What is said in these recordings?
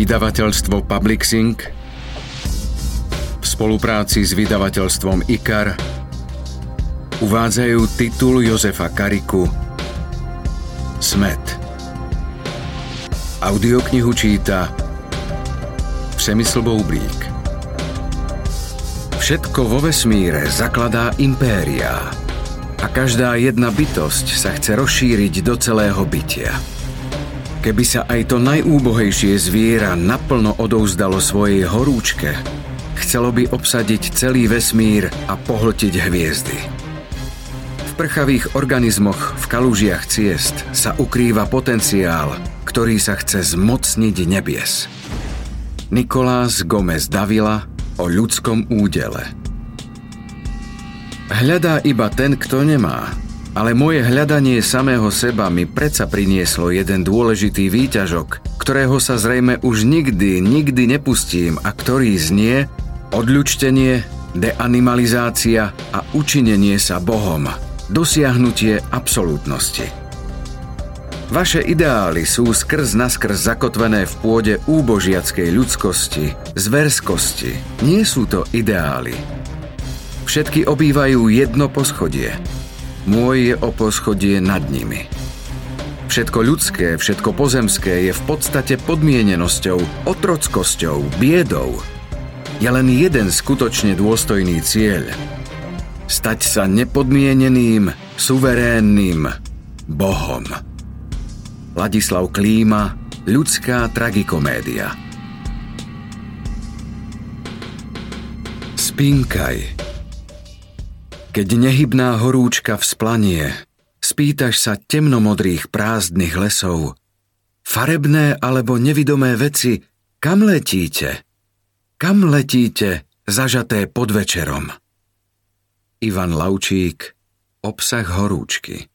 Vydavateľstvo Publixing v spolupráci s vydavateľstvom IKAR uvádzajú titul Jozefa Kariku Smet. Audioknihu číta Přemysl Boublík. Všetko vo vesmíre zakladá impéria a každá jedna bytosť sa chce rozšíriť do celého bytia. Keby sa aj to najúbohejšie zviera naplno odouzdalo svojej horúčke, chcelo by obsadiť celý vesmír a pohltiť hviezdy. V prchavých organizmoch v kalúžiach ciest sa ukrýva potenciál, ktorý sa chce zmocniť nebies. Nikolás Gomez Davila o ľudskom údele. Hľadá iba ten, kto nemá, ale moje hľadanie samého seba mi predsa prinieslo jeden dôležitý výťažok, ktorého sa zrejme už nikdy, nikdy nepustím a ktorý znie odľučtenie, deanimalizácia a učinenie sa Bohom, dosiahnutie absolútnosti. Vaše ideály sú skrz naskrz zakotvené v pôde úbožiackej ľudskosti, zverskosti. Nie sú to ideály. Všetky obývajú jedno poschodie – môj je o poschodie nad nimi. Všetko ľudské, všetko pozemské je v podstate podmienenosťou, otrockosťou, biedou. Je len jeden skutočne dôstojný cieľ. Stať sa nepodmieneným, suverénnym Bohom. Ladislav Klíma, ľudská tragikomédia. Spinkaj. Keď nehybná horúčka vzplanie, spýtaš sa temnomodrých prázdnych lesov, farebné alebo nevidomé veci, kam letíte? Kam letíte, zažaté pod večerom? Ivan Laučík, obsah horúčky.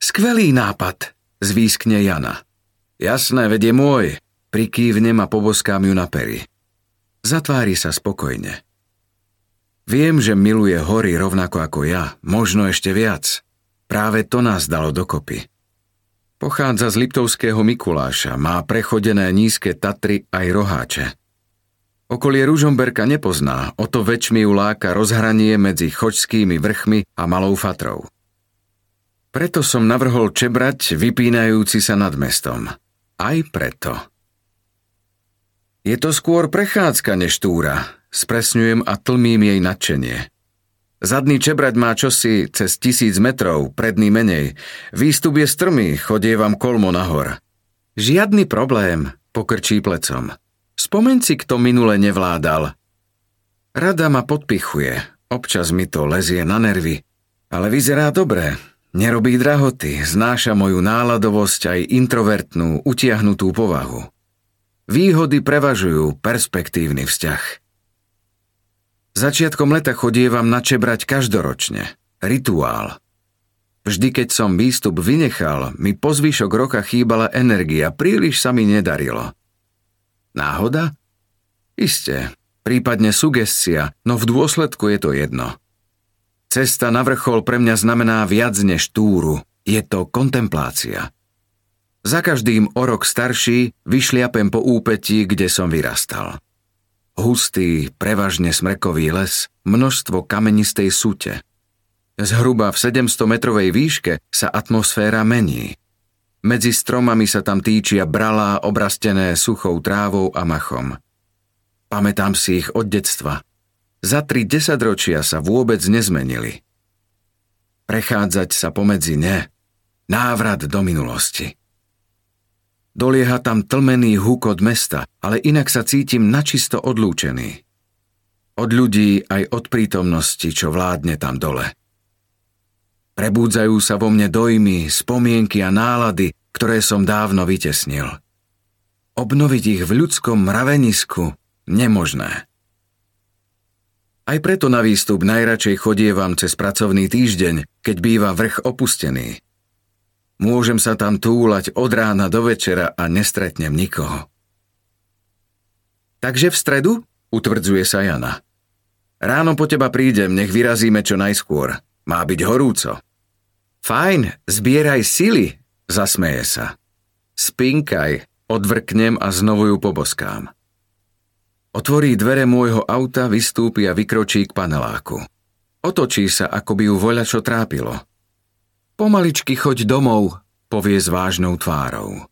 Skvelý nápad, zvýskne Jana. Jasné, vedie môj, prikývnem a poboskám ju na pery. Zatvári sa spokojne. Viem, že miluje hory rovnako ako ja, možno ešte viac. Práve to nás dalo dokopy. Pochádza z Liptovského Mikuláša, má prechodené nízke Tatry aj roháče. Okolie Ružomberka nepozná, o to väčšmi ju láka rozhranie medzi chočskými vrchmi a Malou Fatrou. Preto som navrhol čebrať, vypínajúci sa nad mestom. Aj preto. Je to skôr prechádzka než túra, Spresňujem a tlmím jej nadšenie. Zadný čebrať má čosi cez tisíc metrov, predný menej. Výstup je strmý, chodievam kolmo nahor. Žiadny problém, pokrčí plecom. Spomeň si, kto minule nevládal. Rada ma podpichuje, občas mi to lezie na nervy, ale vyzerá dobre, nerobí drahoty, znáša moju náladovosť aj introvertnú, utiahnutú povahu. Výhody prevažujú perspektívny vzťah. Začiatkom leta chodievam na čebrať každoročne. Rituál. Vždy, keď som výstup vynechal, mi po zvyšok roka chýbala energia, príliš sa mi nedarilo. Náhoda? Isté, prípadne sugestia, no v dôsledku je to jedno. Cesta na vrchol pre mňa znamená viac než túru, je to kontemplácia. Za každým o rok starší vyšliapem po úpetí, kde som vyrastal. Hustý, prevažne smrekový les, množstvo kamenistej súte. Zhruba v 700-metrovej výške sa atmosféra mení. Medzi stromami sa tam týčia bralá obrastené suchou trávou a machom. Pamätám si ich od detstva. Za tri desaťročia sa vôbec nezmenili. Prechádzať sa pomedzi ne. Návrat do minulosti. Dolieha tam tlmený húk od mesta, ale inak sa cítim načisto odlúčený. Od ľudí aj od prítomnosti, čo vládne tam dole. Prebúdzajú sa vo mne dojmy, spomienky a nálady, ktoré som dávno vytesnil. Obnoviť ich v ľudskom mravenisku nemožné. Aj preto na výstup najradšej chodievam cez pracovný týždeň, keď býva vrch opustený – Môžem sa tam túlať od rána do večera a nestretnem nikoho. Takže v stredu? Utvrdzuje sa Jana. Ráno po teba prídem, nech vyrazíme čo najskôr. Má byť horúco. Fajn, zbieraj sily, zasmeje sa. Spinkaj, Odvrknem a znovu ju poboskám. Otvorí dvere môjho auta, vystúpi a vykročí k paneláku. Otočí sa, ako by ju voľačo trápilo. Pomaličky choď domov, povie s vážnou tvárou.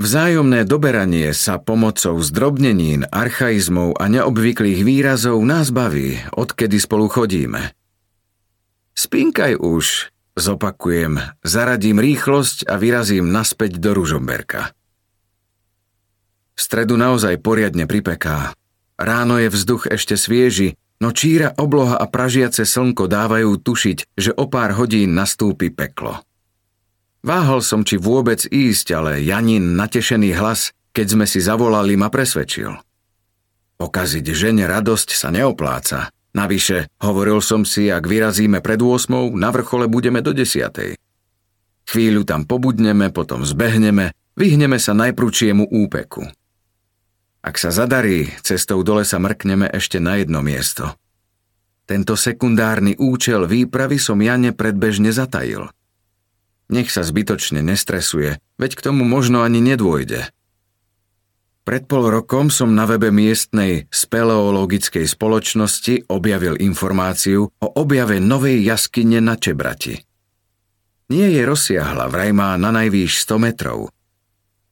Vzájomné doberanie sa pomocou zdrobnenín, archaizmov a neobvyklých výrazov nás baví, odkedy spolu chodíme. Spinkaj už, zopakujem, zaradím rýchlosť a vyrazím naspäť do Ružomberka. V stredu naozaj poriadne pripeká. Ráno je vzduch ešte svieži, no číra obloha a pražiace slnko dávajú tušiť, že o pár hodín nastúpi peklo. Váhal som, či vôbec ísť, ale Janin natešený hlas, keď sme si zavolali, ma presvedčil. Pokaziť žene radosť sa neopláca. Navyše, hovoril som si, ak vyrazíme pred 8, na vrchole budeme do 10. Chvíľu tam pobudneme, potom zbehneme, vyhneme sa najprúčiemu úpeku. Ak sa zadarí, cestou dole sa mrkneme ešte na jedno miesto. Tento sekundárny účel výpravy som Jane predbežne zatajil – nech sa zbytočne nestresuje, veď k tomu možno ani nedôjde. Pred pol rokom som na webe miestnej speleologickej spoločnosti objavil informáciu o objave novej jaskyne na Čebrati. Nie je rozsiahla, vraj má na najvýš 100 metrov.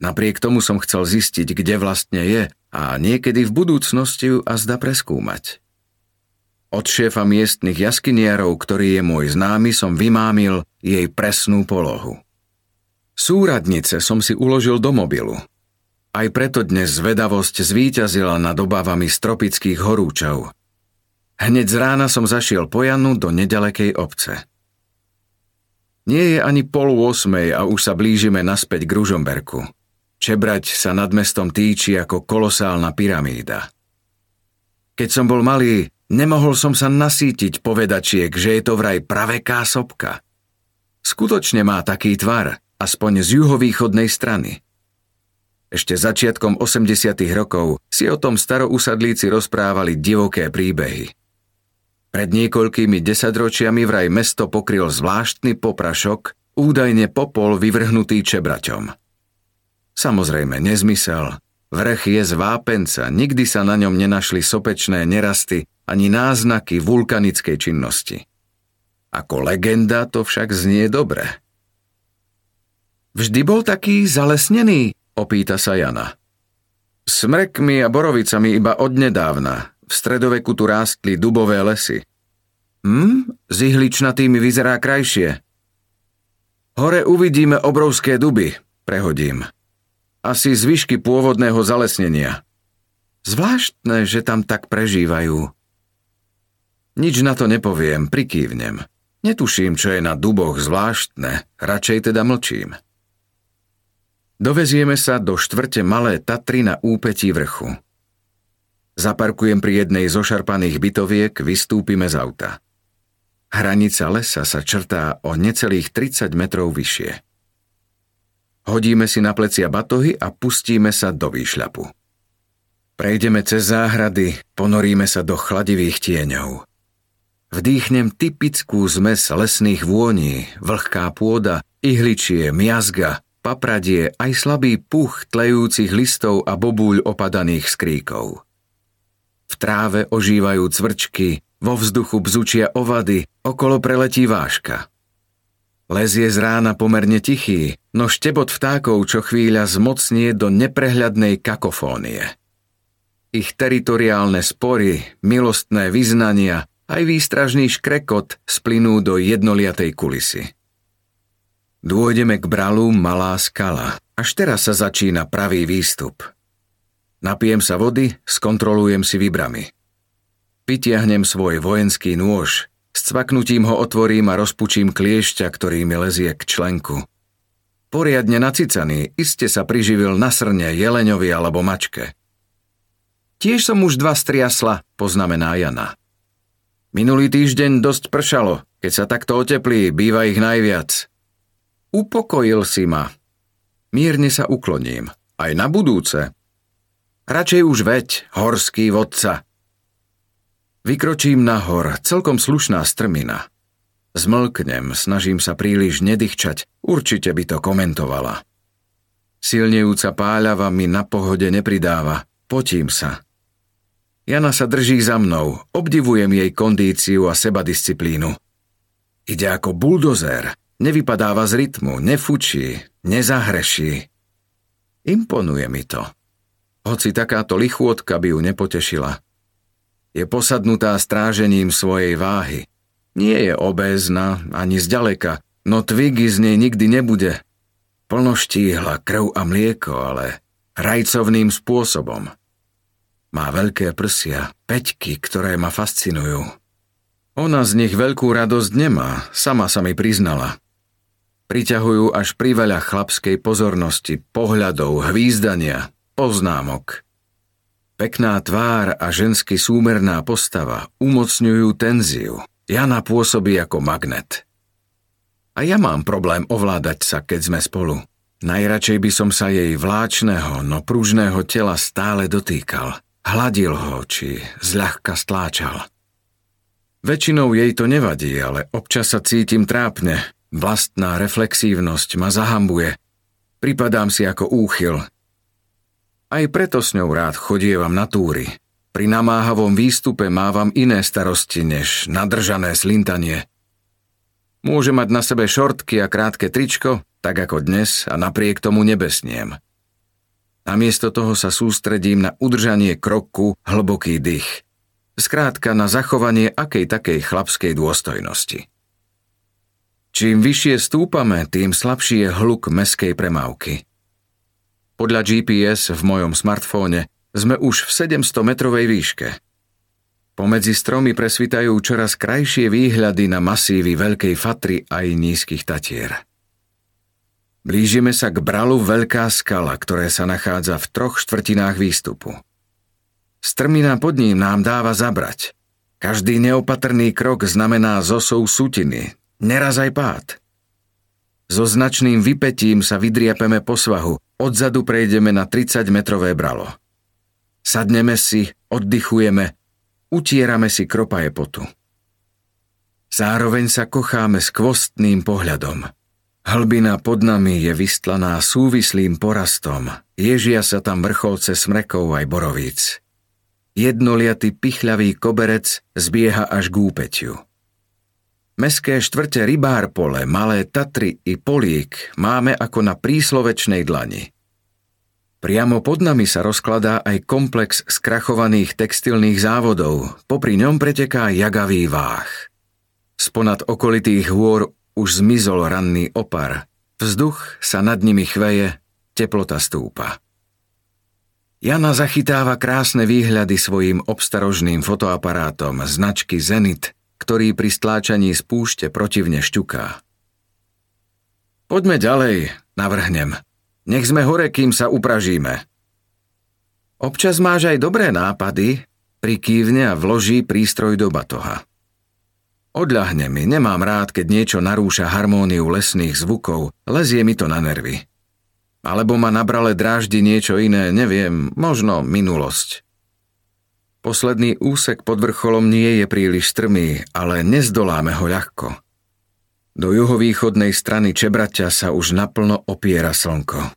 Napriek tomu som chcel zistiť, kde vlastne je a niekedy v budúcnosti ju a zda preskúmať. Od šéfa miestnych jaskyniarov, ktorý je môj známy, som vymámil jej presnú polohu. Súradnice som si uložil do mobilu. Aj preto dnes zvedavosť zvíťazila nad obávami z tropických horúčov. Hneď z rána som zašiel po Janu do nedalekej obce. Nie je ani pol osmej a už sa blížime naspäť k Ružomberku. Čebrať sa nad mestom týči ako kolosálna pyramída. Keď som bol malý, Nemohol som sa nasítiť povedačiek, že je to vraj praveká sopka. Skutočne má taký tvar, aspoň z juhovýchodnej strany. Ešte začiatkom 80. rokov si o tom starousadlíci rozprávali divoké príbehy. Pred niekoľkými desaťročiami vraj mesto pokryl zvláštny poprašok, údajne popol vyvrhnutý čebraťom. Samozrejme, nezmysel. Vrch je z vápenca, nikdy sa na ňom nenašli sopečné nerasty ani náznaky vulkanickej činnosti. Ako legenda to však znie dobre. Vždy bol taký zalesnený, opýta sa Jana. Smrekmi a borovicami iba odnedávna. V stredoveku tu rástli dubové lesy. Hm, s ihličnatými vyzerá krajšie. Hore uvidíme obrovské duby, prehodím. Asi zvyšky pôvodného zalesnenia. Zvláštne, že tam tak prežívajú. Nič na to nepoviem, prikývnem. Netuším, čo je na duboch zvláštne, radšej teda mlčím. Dovezieme sa do štvrte Malé Tatry na úpetí vrchu. Zaparkujem pri jednej zo šarpaných bytoviek, vystúpime z auta. Hranica lesa sa črtá o necelých 30 metrov vyššie. Hodíme si na plecia batohy a pustíme sa do výšľapu. Prejdeme cez záhrady, ponoríme sa do chladivých tieňov. Vdýchnem typickú zmes lesných vôní, vlhká pôda, ihličie, miazga, papradie, aj slabý puch tlejúcich listov a bobúľ opadaných skríkov. V tráve ožívajú cvrčky, vo vzduchu bzučia ovady, okolo preletí váška. Les je z rána pomerne tichý, no štebot vtákov čo chvíľa zmocnie do neprehľadnej kakofónie. Ich teritoriálne spory, milostné vyznania, aj výstražný škrekot splynú do jednoliatej kulisy. Dôjdeme k bralu Malá skala. Až teraz sa začína pravý výstup. Napijem sa vody, skontrolujem si vybrami. Vytiahnem svoj vojenský nôž, s cvaknutím ho otvorím a rozpučím kliešťa, ktorý mi lezie k členku. Poriadne nacicaný, iste sa priživil na srne, jeleňovi alebo mačke. Tiež som už dva striasla, poznamená Jana. Minulý týždeň dosť pršalo. Keď sa takto oteplí, býva ich najviac. Upokojil si ma. Mierne sa ukloním. Aj na budúce. Radšej už veď, horský vodca. Vykročím nahor, celkom slušná strmina. Zmlknem, snažím sa príliš nedýchčať, určite by to komentovala. Silnejúca páľava mi na pohode nepridáva. Potím sa. Jana sa drží za mnou. Obdivujem jej kondíciu a sebadisciplínu. Ide ako buldozer. Nevypadáva z rytmu, nefučí, nezahreší. Imponuje mi to. Hoci takáto lichôdka by ju nepotešila. Je posadnutá strážením svojej váhy. Nie je obézna ani zďaleka, no tvigy z nej nikdy nebude. Plnoštíhla krv a mlieko, ale rajcovným spôsobom. Má veľké prsia, peťky, ktoré ma fascinujú. Ona z nich veľkú radosť nemá, sama sa mi priznala. Priťahujú až priveľa chlapskej pozornosti, pohľadov, hvízdania, poznámok. Pekná tvár a žensky súmerná postava umocňujú tenziu. Jana pôsobí ako magnet. A ja mám problém ovládať sa, keď sme spolu. Najradšej by som sa jej vláčneho, no pružného tela stále dotýkal. Hladil ho, či zľahka stláčal. Väčšinou jej to nevadí, ale občas sa cítim trápne. Vlastná reflexívnosť ma zahambuje. Pripadám si ako úchyl. Aj preto s ňou rád chodievam na túry. Pri namáhavom výstupe mávam iné starosti než nadržané slintanie – Môže mať na sebe šortky a krátke tričko, tak ako dnes, a napriek tomu nebesniem. Namiesto toho sa sústredím na udržanie kroku, hlboký dých. Skrátka na zachovanie akej takej chlapskej dôstojnosti. Čím vyššie stúpame, tým slabší je hluk meskej premávky. Podľa GPS v mojom smartfóne sme už v 700 metrovej výške – Pomedzi stromy presvitajú čoraz krajšie výhľady na masívy Veľkej Fatry aj nízkych Tatier. Blížime sa k bralu Veľká skala, ktoré sa nachádza v troch štvrtinách výstupu. Strmina pod ním nám dáva zabrať. Každý neopatrný krok znamená zosou sutiny, neraz aj pád. So značným vypetím sa vydriapeme po svahu, odzadu prejdeme na 30-metrové bralo. Sadneme si, oddychujeme Utierame si kropaje potu. Zároveň sa kocháme s kvostným pohľadom. Hlbina pod nami je vystlaná súvislým porastom, ježia sa tam vrcholce smrekov aj borovíc. Jednoliatý pichľavý koberec zbieha až k úpeťu. Meské štvrte Rybárpole, Malé Tatry i Polík máme ako na príslovečnej dlani – Priamo pod nami sa rozkladá aj komplex skrachovaných textilných závodov, popri ňom preteká jagavý váh. Sponad okolitých hôr už zmizol ranný opar. Vzduch sa nad nimi chveje, teplota stúpa. Jana zachytáva krásne výhľady svojim obstarožným fotoaparátom značky Zenit, ktorý pri stláčaní z púšte protivne šťuká. Poďme ďalej, navrhnem – nech sme hore, kým sa upražíme. Občas máš aj dobré nápady, prikývne a vloží prístroj do batoha. Odľahne mi, nemám rád, keď niečo narúša harmóniu lesných zvukov, lezie mi to na nervy. Alebo ma nabrale dráždi niečo iné, neviem, možno minulosť. Posledný úsek pod vrcholom nie je príliš strmý, ale nezdoláme ho ľahko. Do juhovýchodnej strany Čebraťa sa už naplno opiera slnko.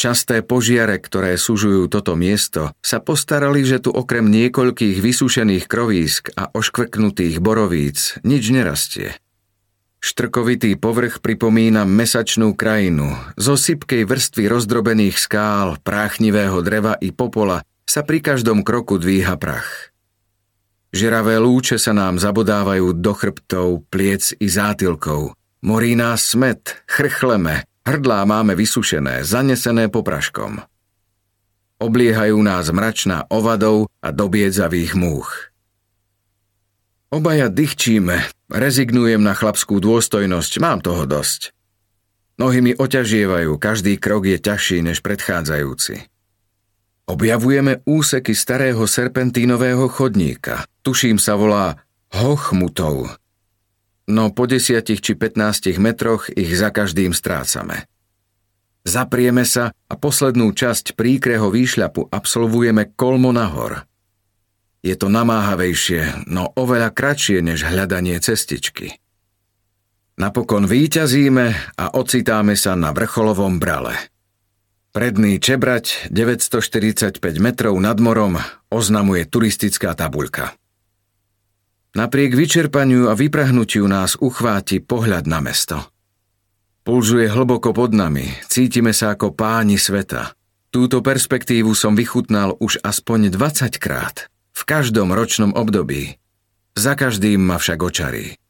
Časté požiare, ktoré sužujú toto miesto, sa postarali, že tu okrem niekoľkých vysušených krovísk a oškvrknutých borovíc nič nerastie. Štrkovitý povrch pripomína mesačnú krajinu. Zo sypkej vrstvy rozdrobených skál, práchnivého dreva i popola sa pri každom kroku dvíha prach. Žeravé lúče sa nám zabodávajú do chrbtov, pliec i zátilkov. Morí nás smet, chrchleme, hrdlá máme vysušené, zanesené popraškom. Obliehajú nás mračná ovadov a dobiedzavých múch. Obaja dychčíme, rezignujem na chlapskú dôstojnosť, mám toho dosť. Nohy mi oťažievajú, každý krok je ťažší než predchádzajúci. Objavujeme úseky starého serpentínového chodníka. Tuším sa volá Hochmutov. No po desiatich či 15 metroch ich za každým strácame. Zaprieme sa a poslednú časť príkreho výšľapu absolvujeme kolmo nahor. Je to namáhavejšie, no oveľa kratšie než hľadanie cestičky. Napokon výťazíme a ocitáme sa na vrcholovom brale – Predný Čebrať, 945 metrov nad morom, oznamuje turistická tabuľka. Napriek vyčerpaniu a vyprahnutiu nás uchváti pohľad na mesto. Pulzuje hlboko pod nami, cítime sa ako páni sveta. Túto perspektívu som vychutnal už aspoň 20 krát, v každom ročnom období. Za každým ma však očarí.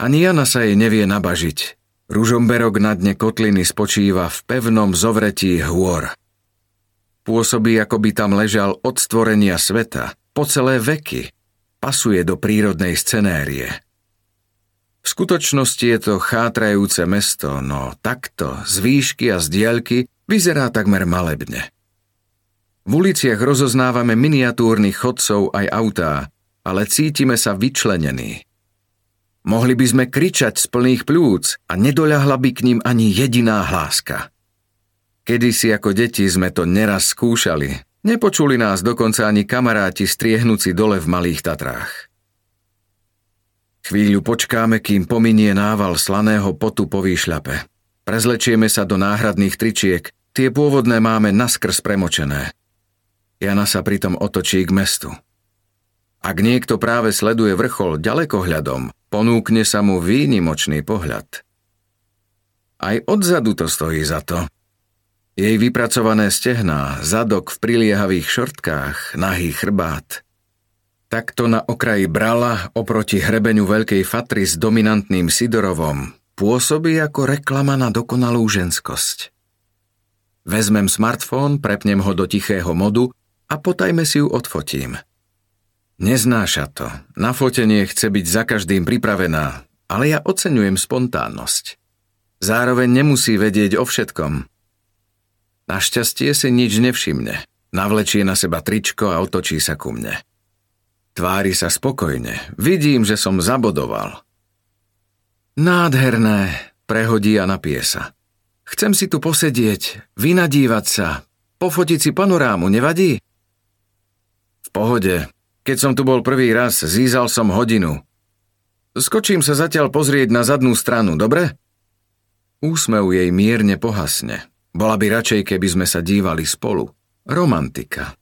Ani Jana sa jej nevie nabažiť. Ružomberok na dne kotliny spočíva v pevnom zovretí hôr. Pôsobí, ako by tam ležal od stvorenia sveta, po celé veky – pasuje do prírodnej scenérie. V skutočnosti je to chátrajúce mesto, no takto, z výšky a z diaľky, vyzerá takmer malebne. V uliciach rozoznávame miniatúrnych chodcov aj autá, ale cítime sa vyčlenení. Mohli by sme kričať z plných plúc a nedoľahla by k ním ani jediná hláska. Kedysi ako deti sme to neraz skúšali, Nepočuli nás dokonca ani kamaráti striehnúci dole v Malých Tatrách. Chvíľu počkáme, kým pominie nával slaného potu po výšľape. Prezlečieme sa do náhradných tričiek, tie pôvodné máme naskrz premočené. Jana sa pritom otočí k mestu. Ak niekto práve sleduje vrchol ďalekohľadom, ponúkne sa mu výnimočný pohľad. Aj odzadu to stojí za to – jej vypracované stehná, zadok v priliehavých šortkách, nahý chrbát. Takto na okraji brala oproti hrebeniu Veľkej Fatry s dominantným Sidorovom pôsobí ako reklama na dokonalú ženskosť. Vezmem smartfón, prepnem ho do tichého modu a potajme si ju odfotím. Neznáša to. Na fotenie chce byť za každým pripravená, ale ja oceňujem spontánnosť. Zároveň nemusí vedieť o všetkom. Našťastie si nič nevšimne. Navlečie na seba tričko a otočí sa ku mne. Tvári sa spokojne. Vidím, že som zabodoval. Nádherné, prehodí a napije sa. Chcem si tu posedieť, vynadívať sa, pofotiť si panorámu, nevadí? V pohode. Keď som tu bol prvý raz, zízal som hodinu. Skočím sa zatiaľ pozrieť na zadnú stranu, dobre? Úsmev jej mierne pohasne. Bola by radšej, keby sme sa dívali spolu. Romantika.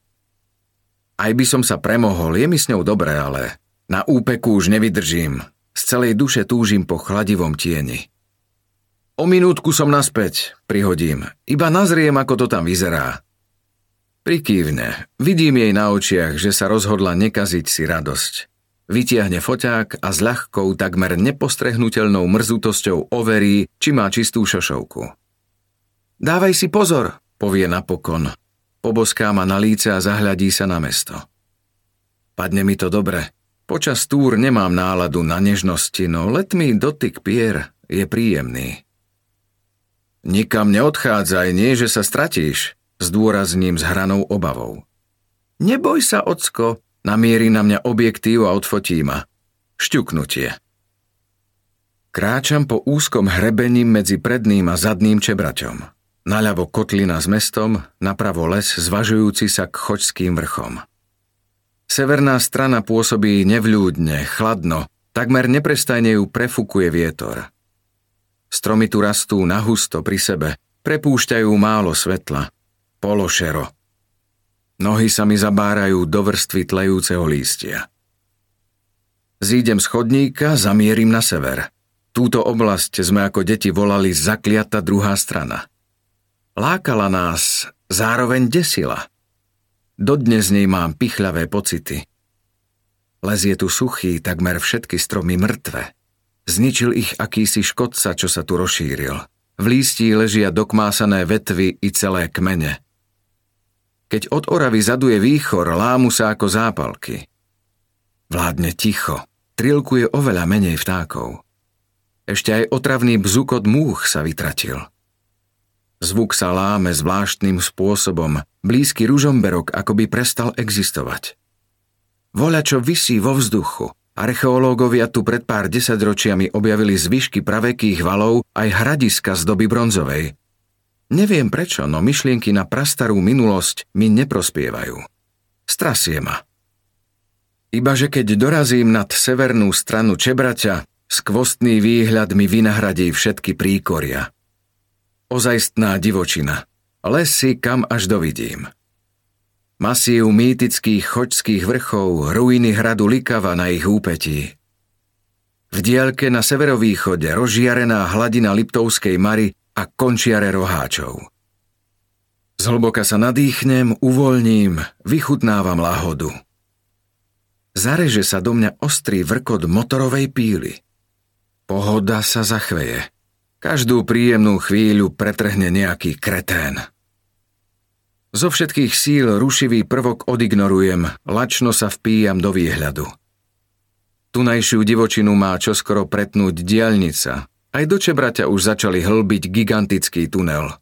Aj by som sa premohol, je mi s ňou dobré, ale na úpeku už nevydržím. Z celej duše túžim po chladivom tieni. O minútku som naspäť, prihodím. Iba nazriem, ako to tam vyzerá. Prikývne. Vidím jej na očiach, že sa rozhodla nekaziť si radosť. Vytiahne foťák a s ľahkou, takmer nepostrehnutelnou mrzutosťou overí, či má čistú šošovku. Dávaj si pozor, povie napokon. Poboská ma na líce a zahľadí sa na mesto. Padne mi to dobre. Počas túr nemám náladu na nežnosti, no letmý dotyk pier je príjemný. Nikam neodchádzaj, nie, že sa stratíš, zdôrazním s hranou obavou. Neboj sa, ocko, namierí na mňa objektív a odfotí ma. Šťuknutie. Kráčam po úzkom hrebení medzi predným a zadným čebraťom. Naľavo kotlina s mestom, napravo les zvažujúci sa k chočským vrchom. Severná strana pôsobí nevľúdne, chladno, takmer neprestajne ju prefukuje vietor. Stromy tu rastú nahusto pri sebe, prepúšťajú málo svetla, pološero. Nohy sa mi zabárajú do vrstvy tlejúceho lístia. Zídem z chodníka, zamierim na sever. Túto oblasť sme ako deti volali zakliata druhá strana – Lákala nás, zároveň desila. Dodnes nej mám pichľavé pocity. Les je tu suchý, takmer všetky stromy mŕtve. Zničil ich akýsi škodca, čo sa tu rozšíril. V lístí ležia dokmásané vetvy i celé kmene. Keď od Oravy zaduje výchor, lámu sa ako zápalky. Vládne ticho, trilkuje oveľa menej vtákov. Ešte aj otravný bzukot múch sa vytratil – Zvuk sa láme zvláštnym spôsobom, blízky ružomberok ako by prestal existovať. Voľa čo vysí vo vzduchu. Archeológovia tu pred pár desaťročiami objavili zvyšky pravekých valov aj hradiska z doby bronzovej. Neviem prečo, no myšlienky na prastarú minulosť mi neprospievajú. Strasie ma. Ibaže keď dorazím nad severnú stranu Čebraťa, skvostný výhľad mi vynahradí všetky príkoria – ozajstná divočina. Lesy, kam až dovidím. Masív mýtických chočských vrchov, ruiny hradu Likava na ich úpetí. V dielke na severovýchode rozžiarená hladina Liptovskej Mary a končiare roháčov. Zhlboka sa nadýchnem, uvoľním, vychutnávam lahodu. Zareže sa do mňa ostrý vrkot motorovej píly. Pohoda sa zachveje. Každú príjemnú chvíľu pretrhne nejaký kretén. Zo všetkých síl rušivý prvok odignorujem, lačno sa vpíjam do výhľadu. Tunajšiu divočinu má čoskoro pretnúť diaľnica. Aj do Čebraťa už začali hlbiť gigantický tunel.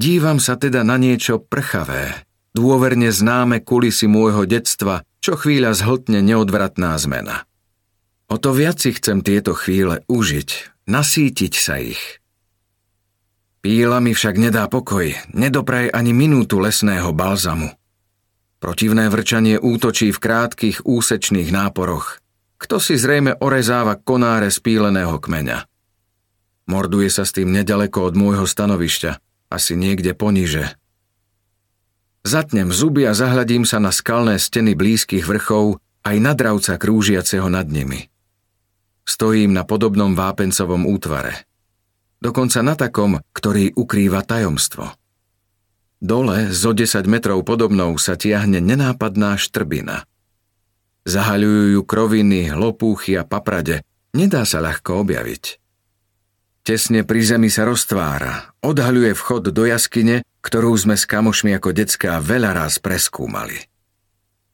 Dívam sa teda na niečo prchavé, dôverne známe kulisy môjho detstva, čo chvíľa zhltne neodvratná zmena. O to viac si chcem tieto chvíle užiť, nasítiť sa ich. Píla mi však nedá pokoj, nedopraj ani minútu lesného balzamu. Protivné vrčanie útočí v krátkých úsečných náporoch. Kto si zrejme orezáva konáre spíleného kmeňa. Morduje sa s tým nedaleko od môjho stanovišťa, asi niekde poniže, Zatnem zuby a zahľadím sa na skalné steny blízkych vrchov aj na dravca krúžiaceho nad nimi. Stojím na podobnom vápencovom útvare. Dokonca na takom, ktorý ukrýva tajomstvo. Dole, zo 10 metrov podobnou, sa tiahne nenápadná štrbina. Zahaľujú ju kroviny, lopúchy a paprade. Nedá sa ľahko objaviť. Tesne pri zemi sa roztvára, odhaľuje vchod do jaskyne, ktorú sme s kamošmi ako decká veľa raz preskúmali.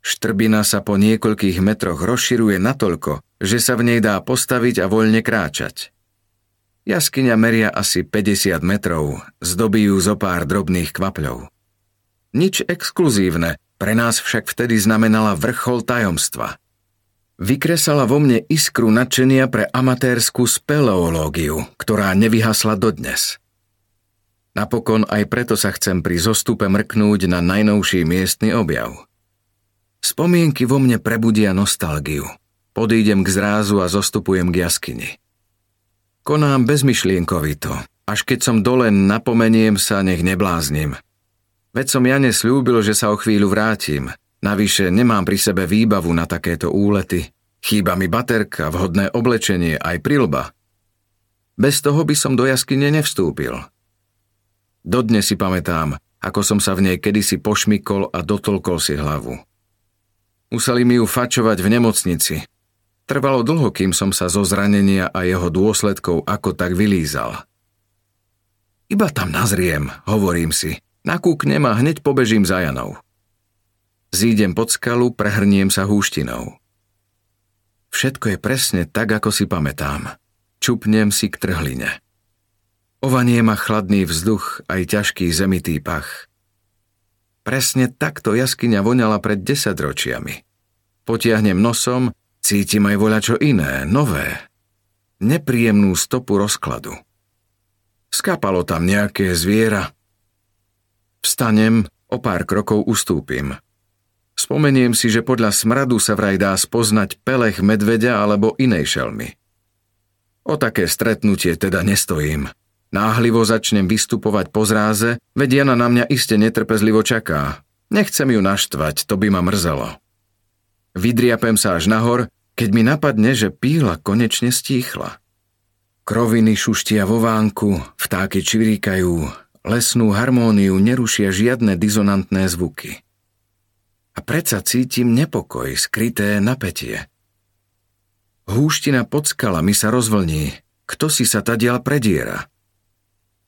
Štrbina sa po niekoľkých metroch rozširuje natoľko, že sa v nej dá postaviť a voľne kráčať. Jaskyňa meria asi 50 metrov, zdobí ju zo pár drobných kvapľov. Nič exkluzívne, pre nás však vtedy znamenala vrchol tajomstva – Vykresala vo mne iskru nadšenia pre amatérskú speleológiu, ktorá nevyhasla dodnes. Napokon aj preto sa chcem pri zostupe mrknúť na najnovší miestny objav. Spomienky vo mne prebudia nostalgiu. Podídem k zrázu a zostupujem k jaskyni. Konám bezmyšlienkovito, až keď som dole napomeniem sa, nech nebláznim. Veď som Jane slúbil, že sa o chvíľu vrátim – Navyše nemám pri sebe výbavu na takéto úlety. Chýba mi baterka, vhodné oblečenie, aj prilba. Bez toho by som do jaskyne nevstúpil. Dodnes si pamätám, ako som sa v nej kedysi pošmykol a dotolkol si hlavu. Museli mi ju fačovať v nemocnici. Trvalo dlho, kým som sa zo zranenia a jeho dôsledkov ako tak vylízal. Iba tam nazriem, hovorím si. Nakúknem a hneď pobežím za Janou. Zídem pod skalu, prehrniem sa húštinou. Všetko je presne tak, ako si pamätám. Čupnem si k trhline. Ovanie ma chladný vzduch, aj ťažký zemitý pach. Presne takto jaskyňa voňala pred desaťročiami. Potiahnem nosom, cítim aj voľačo iné, nové. Nepríjemnú stopu rozkladu. Skapalo tam nejaké zviera. Vstanem, o pár krokov ustúpim – Spomeniem si, že podľa smradu sa vraj dá spoznať pelech medveďa alebo inej šelmy. O také stretnutie teda nestojím. Náhlivo začnem vystupovať po zráze, veď Jana na mňa iste netrpezlivo čaká. Nechcem ju naštvať, to by ma mrzelo. Vydriapem sa až nahor, keď mi napadne, že píla konečne stíchla. Kroviny šuštia vo vánku, vtáky čviríkajú, lesnú harmóniu nerušia žiadne dizonantné zvuky. A predsa cítim nepokoj, skryté napätie. Húština pod skalami sa rozvlní. Kto si sa tadiaľ prediera?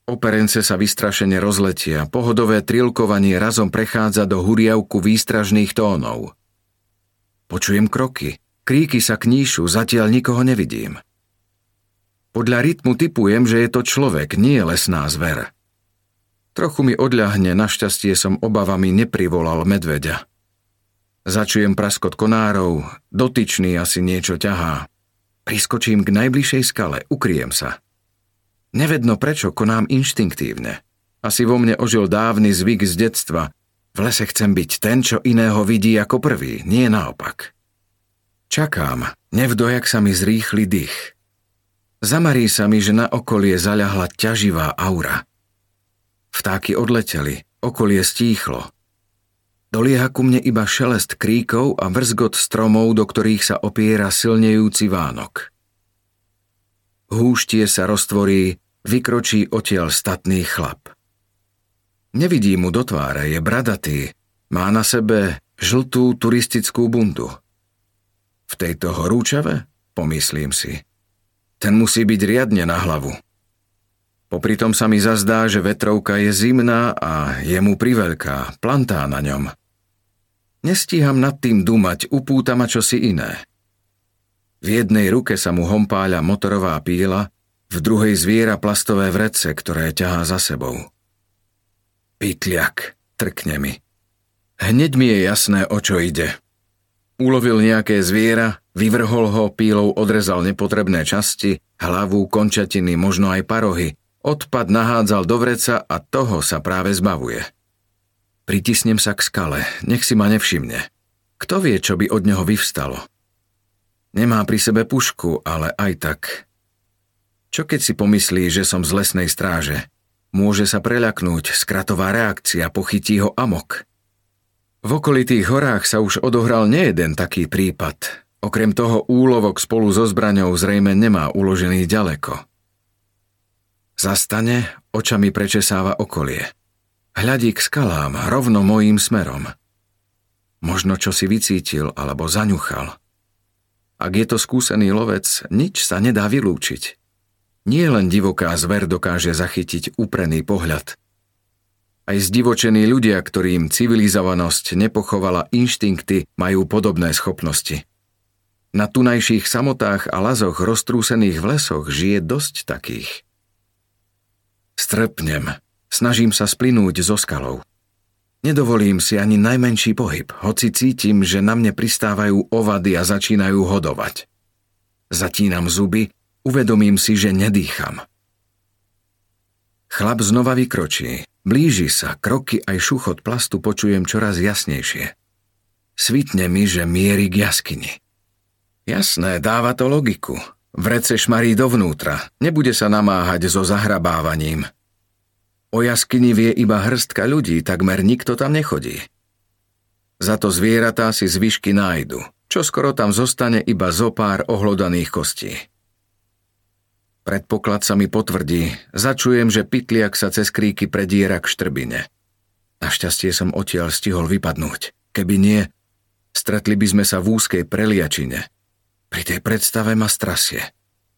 Operence sa vystrašene rozletia, pohodové trilkovanie razom prechádza do huriavku výstražných tónov. Počujem kroky, kríky sa kníšu, zatiaľ nikoho nevidím. Podľa rytmu typujem, že je to človek, nie lesná zver. Trochu mi odľahne, našťastie som obavami neprivolal medveďa. Začujem praskot konárov, dotyčný asi niečo ťahá. Priskočím k najbližšej skale, ukryjem sa. Nevedno prečo konám inštinktívne. Asi vo mne ožil dávny zvyk z detstva. V lese chcem byť ten, čo iného vidí ako prvý, nie naopak. Čakám, nevdojak sa mi zrýchli dých. Zamarí sa mi, že na okolie zaľahla ťaživá aura. Vtáky odleteli, okolie stíchlo. Dolieha ku mne iba šelest kríkov a vrzgot stromov, do ktorých sa opiera silnejúci Vánok. Húštie sa roztvorí, vykročí odtiaľ statný chlap. Nevidí mu do tváre, je bradatý, má na sebe žltú turistickú bundu. V tejto horúčave? Pomyslím si. Ten musí byť riadne na hlavu. Popri tom sa mi zazdá, že vetrovka je zimná a je mu priveľká, plantá na ňom. Nestíham nad tým dumať, upúta ma čosi iné. V jednej ruke sa mu hompáľa motorová píla, v druhej zviera plastové vrece, ktoré ťahá za sebou. Pytliak, trkne mi. Hneď mi je jasné, o čo ide. Ulovil nejaké zviera, vyvrhol ho, pílou odrezal nepotrebné časti, hlavu, končatiny, možno aj parohy. Odpad nahádzal do vreca a toho sa práve zbavuje. Pritisnem sa k skale, nech si ma nevšimne. Kto vie, čo by od neho vyvstalo? Nemá pri sebe pušku, ale aj tak. Čo keď si pomyslí, že som z lesnej stráže? Môže sa preľaknúť, skratová reakcia pochytí ho amok. V okolitých horách sa už odohral nejeden taký prípad. Okrem toho úlovok spolu so zbraňou zrejme nemá uložený ďaleko. Zastane, očami prečesáva okolie. Hľadí k skalám, rovno mojím smerom. Možno čo si vycítil alebo zaňuchal. Ak je to skúsený lovec, nič sa nedá vylúčiť. Nie len divoká zver dokáže zachytiť uprený pohľad. Aj zdivočení ľudia, ktorým civilizovanosť nepochovala inštinkty, majú podobné schopnosti. Na tunajších samotách a lazoch roztrúsených v lesoch žije dosť takých. Strpnem, snažím sa splynúť zo skalou. Nedovolím si ani najmenší pohyb, hoci cítim, že na mne pristávajú ovady a začínajú hodovať. Zatínam zuby Uvedomím si, že nedýcham. Chlap znova vykročí. Blíži sa, kroky aj šuchot plastu počujem čoraz jasnejšie. Svitne mi, že mierí k jaskyni. Jasné, dáva to logiku. Vrece šmarí dovnútra, nebude sa namáhať so zahrabávaním. O jaskyni vie iba hrstka ľudí, takmer nikto tam nechodí. Za to zvieratá si zvyšky nájdu, čo skoro tam zostane iba zo pár ohlodaných kostí. Predpoklad sa mi potvrdí. Začujem, že pytliak sa cez kríky prediera k štrbine. Našťastie som odtiaľ stihol vypadnúť. Keby nie, stretli by sme sa v úzkej preliačine. Pri tej predstave ma strasie.